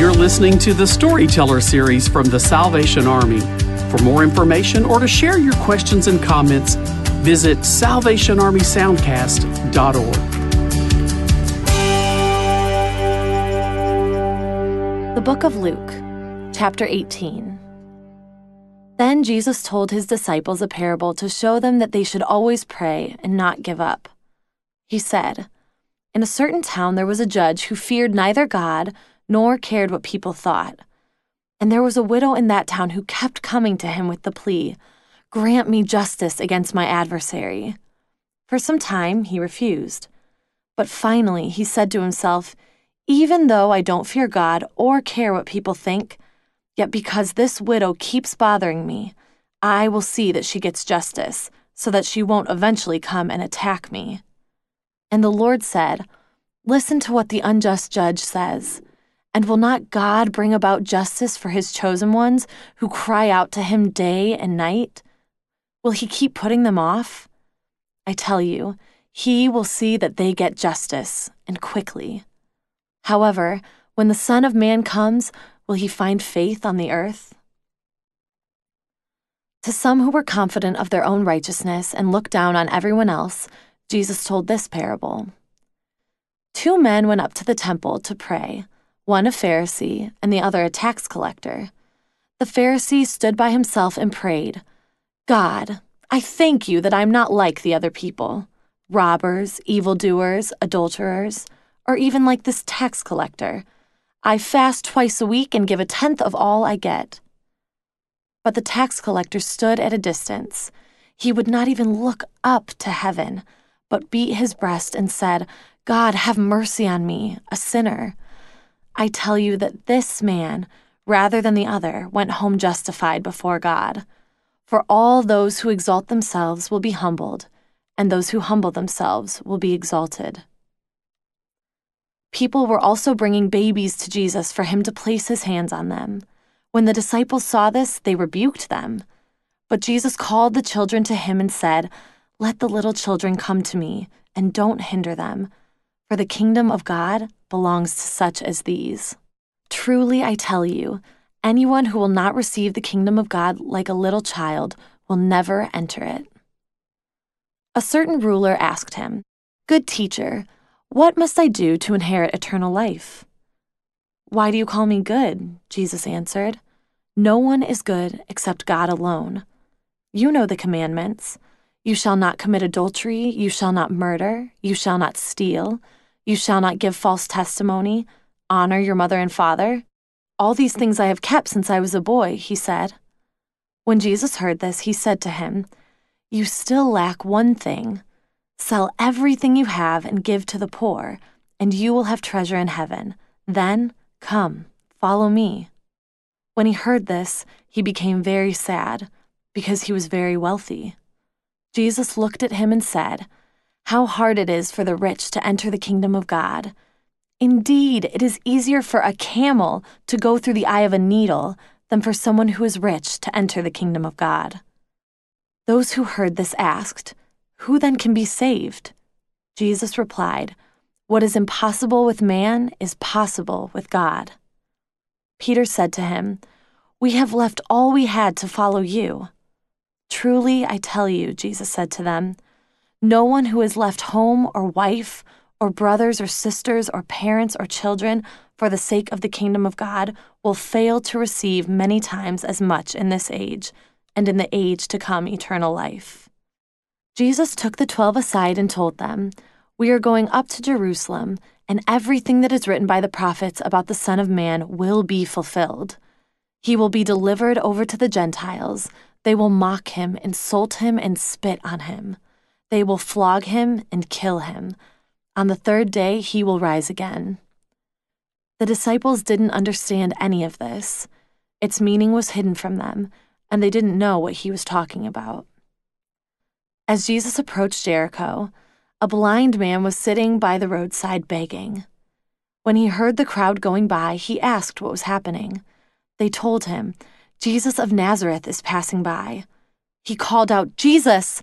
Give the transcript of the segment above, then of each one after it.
You're listening to the Storyteller series from the Salvation Army. For more information or to share your questions and comments, visit salvationarmysoundcast.org. The Book of Luke, chapter 18. Then Jesus told his disciples a parable to show them that they should always pray and not give up. He said, In a certain town there was a judge who feared neither God nor cared what people thought. And there was a widow in that town who kept coming to him with the plea, Grant me justice against my adversary. For some time he refused. But finally he said to himself, Even though I don't fear God or care what people think, yet because this widow keeps bothering me, I will see that she gets justice, so that she won't eventually come and attack me. And the Lord said, Listen to what the unjust judge says. And will not God bring about justice for his chosen ones who cry out to him day and night? Will he keep putting them off? I tell you, he will see that they get justice, and quickly. However, when the Son of Man comes, will he find faith on the earth? To some who were confident of their own righteousness and looked down on everyone else, Jesus told this parable. Two men went up to the temple to pray one a Pharisee and the other a tax collector. The Pharisee stood by himself and prayed, God, I thank you that I'm not like the other people robbers, evildoers, adulterers, or even like this tax collector. I fast twice a week and give a tenth of all I get. But the tax collector stood at a distance. He would not even look up to heaven, but beat his breast and said, God, have mercy on me, a sinner. I tell you that this man, rather than the other, went home justified before God. For all those who exalt themselves will be humbled, and those who humble themselves will be exalted. People were also bringing babies to Jesus for him to place his hands on them. When the disciples saw this, they rebuked them. But Jesus called the children to him and said, Let the little children come to me, and don't hinder them, for the kingdom of God belongs to such as these. Truly, I tell you, anyone who will not receive the kingdom of God like a little child will never enter it. A certain ruler asked him, Good teacher, what must I do to inherit eternal life? Why do you call me good? Jesus answered. No one is good except God alone. You know the commandments. You shall not commit adultery, you shall not murder, you shall not steal. You shall not give false testimony. Honor your mother and father. All these things I have kept since I was a boy, he said. When Jesus heard this, he said to him, You still lack one thing. Sell everything you have and give to the poor, and you will have treasure in heaven. Then come, follow me. When he heard this, he became very sad, because he was very wealthy. Jesus looked at him and said, how hard it is for the rich to enter the kingdom of God. Indeed, it is easier for a camel to go through the eye of a needle than for someone who is rich to enter the kingdom of God. Those who heard this asked, Who then can be saved? Jesus replied, What is impossible with man is possible with God. Peter said to him, We have left all we had to follow you. Truly, I tell you, Jesus said to them, no one who has left home or wife or brothers or sisters or parents or children for the sake of the kingdom of God will fail to receive many times as much in this age and in the age to come eternal life. Jesus took the twelve aside and told them, We are going up to Jerusalem, and everything that is written by the prophets about the Son of Man will be fulfilled. He will be delivered over to the Gentiles. They will mock him, insult him, and spit on him. They will flog him and kill him. On the third day, he will rise again. The disciples didn't understand any of this. Its meaning was hidden from them, and they didn't know what he was talking about. As Jesus approached Jericho, a blind man was sitting by the roadside begging. When he heard the crowd going by, he asked what was happening. They told him, Jesus of Nazareth is passing by. He called out, Jesus!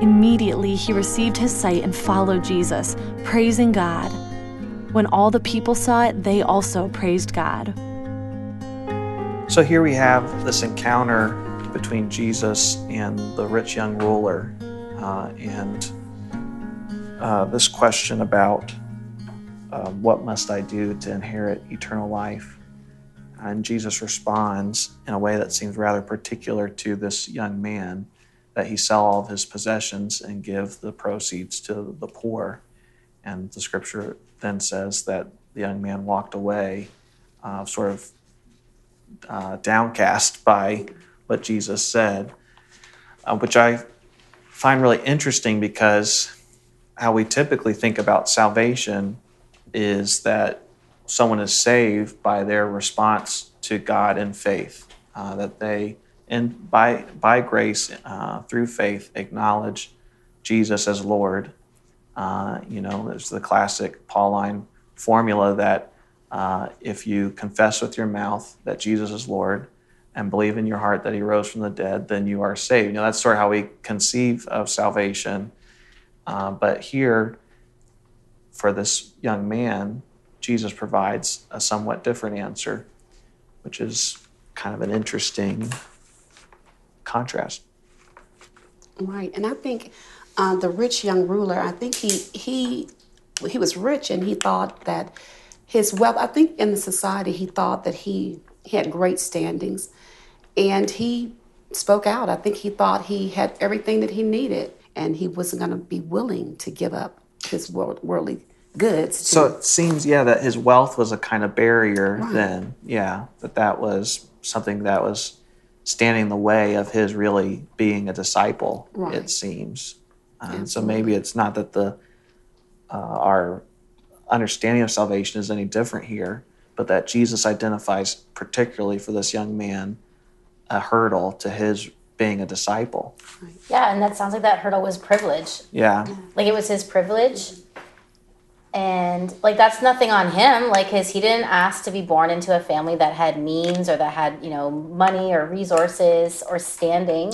Immediately he received his sight and followed Jesus, praising God. When all the people saw it, they also praised God. So here we have this encounter between Jesus and the rich young ruler, uh, and uh, this question about uh, what must I do to inherit eternal life? And Jesus responds in a way that seems rather particular to this young man that he sell all of his possessions and give the proceeds to the poor. And the scripture then says that the young man walked away, uh, sort of uh, downcast by what Jesus said, uh, which I find really interesting because how we typically think about salvation is that someone is saved by their response to God in faith, uh, that they and by by grace uh, through faith acknowledge Jesus as Lord. Uh, you know, there's the classic Pauline formula that uh, if you confess with your mouth that Jesus is Lord and believe in your heart that He rose from the dead, then you are saved. You know, that's sort of how we conceive of salvation. Uh, but here, for this young man, Jesus provides a somewhat different answer, which is kind of an interesting contrast. Right, and I think uh, the rich young ruler. I think he he he was rich, and he thought that his wealth. I think in the society, he thought that he he had great standings, and he spoke out. I think he thought he had everything that he needed, and he wasn't going to be willing to give up his world, worldly goods. So it seems, yeah, that his wealth was a kind of barrier Right. then. Yeah, that that was something that was standing in the way of his really being a disciple. Right. It seems, and so maybe it's not that the uh, our understanding of salvation is any different here, but that Jesus identifies particularly for this young man a hurdle to his being a disciple. Yeah, and that sounds like that hurdle was privilege. Yeah, Like it was his privilege. And like that's nothing on him, like his he didn't ask to be born into a family that had means or that had, you know, money or resources or standing.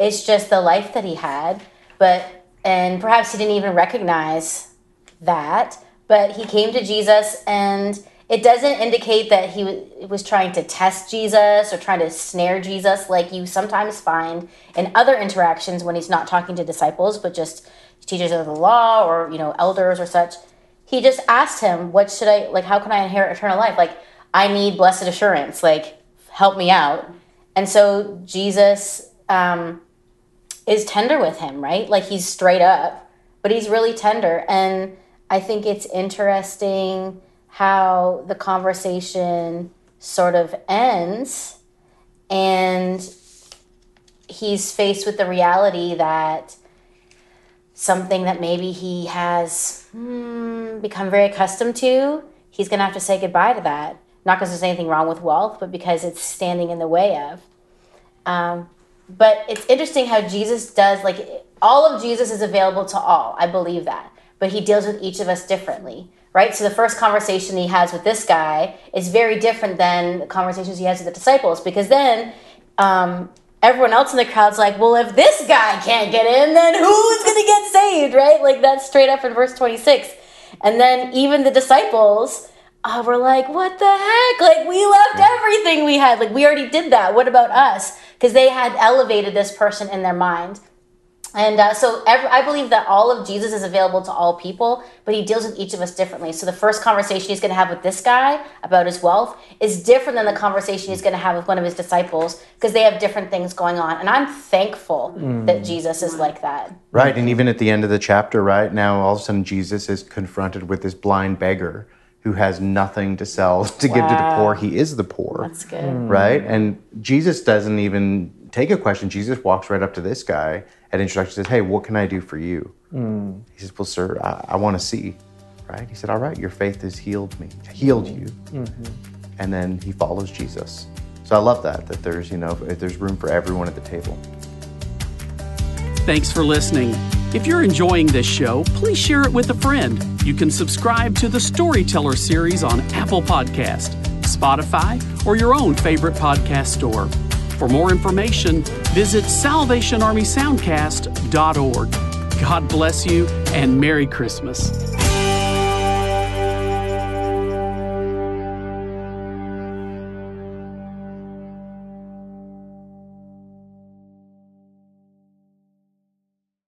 It's just the life that he had. But and perhaps he didn't even recognize that. But he came to Jesus and it doesn't indicate that he wa- was trying to test Jesus or trying to snare Jesus like you sometimes find in other interactions when he's not talking to disciples but just teachers of the law or you know elders or such he just asked him what should i like how can i inherit eternal life? Like i need blessed assurance like help me out. And so jesus um, is tender with him right? Like he's straight up but he's really tender. And i think it's interesting how the conversation sort of ends and he's faced with the reality that something that maybe he has hmm, become very accustomed to, he's going to have to say goodbye to that. Not because there's anything wrong with wealth, but because it's standing in the way of. Um, but it's interesting how Jesus does, like, all of Jesus is available to all. I believe that. But he deals with each of us differently, right? So the first conversation he has with this guy is very different than the conversations he has with the disciples because then um, everyone else in the crowd's like, well, if this guy can't get in, then who's going to get saved, right? Like that's straight up in verse 26. And then even the disciples uh, were like, what the heck? Like we left everything we had. Like we already did that. What about us? Because they had elevated this person in their mind. And uh, so ev I believe that all of Jesus is available to all people, but he deals with each of us differently. So the first conversation he's going to have with this guy about his wealth is different than the conversation he's going to have with one of his disciples because they have different things going on. And I'm thankful that Jesus is like that. Right, and even at the end of the chapter, right now, all of a sudden Jesus is confronted with this blind beggar who has nothing to sell to give to the poor. He is the poor, That's good. right? And Jesus doesn't even take a question, Jesus walks right up to this guy at introduction says, Hey, what can I do for you? Mm. He says, Well, sir, I, I want to see. Right? He said, All right, your faith has healed me, healed you. Mm-hmm. And then he follows Jesus. So I love that, that there's, you know, there's room for everyone at the table. Thanks for listening. If you're enjoying this show, please share it with a friend. You can subscribe to the Storyteller series on Apple Podcast, Spotify, or your own favorite podcast store. For more information, visit salvationarmysoundcast.org. God bless you and Merry Christmas.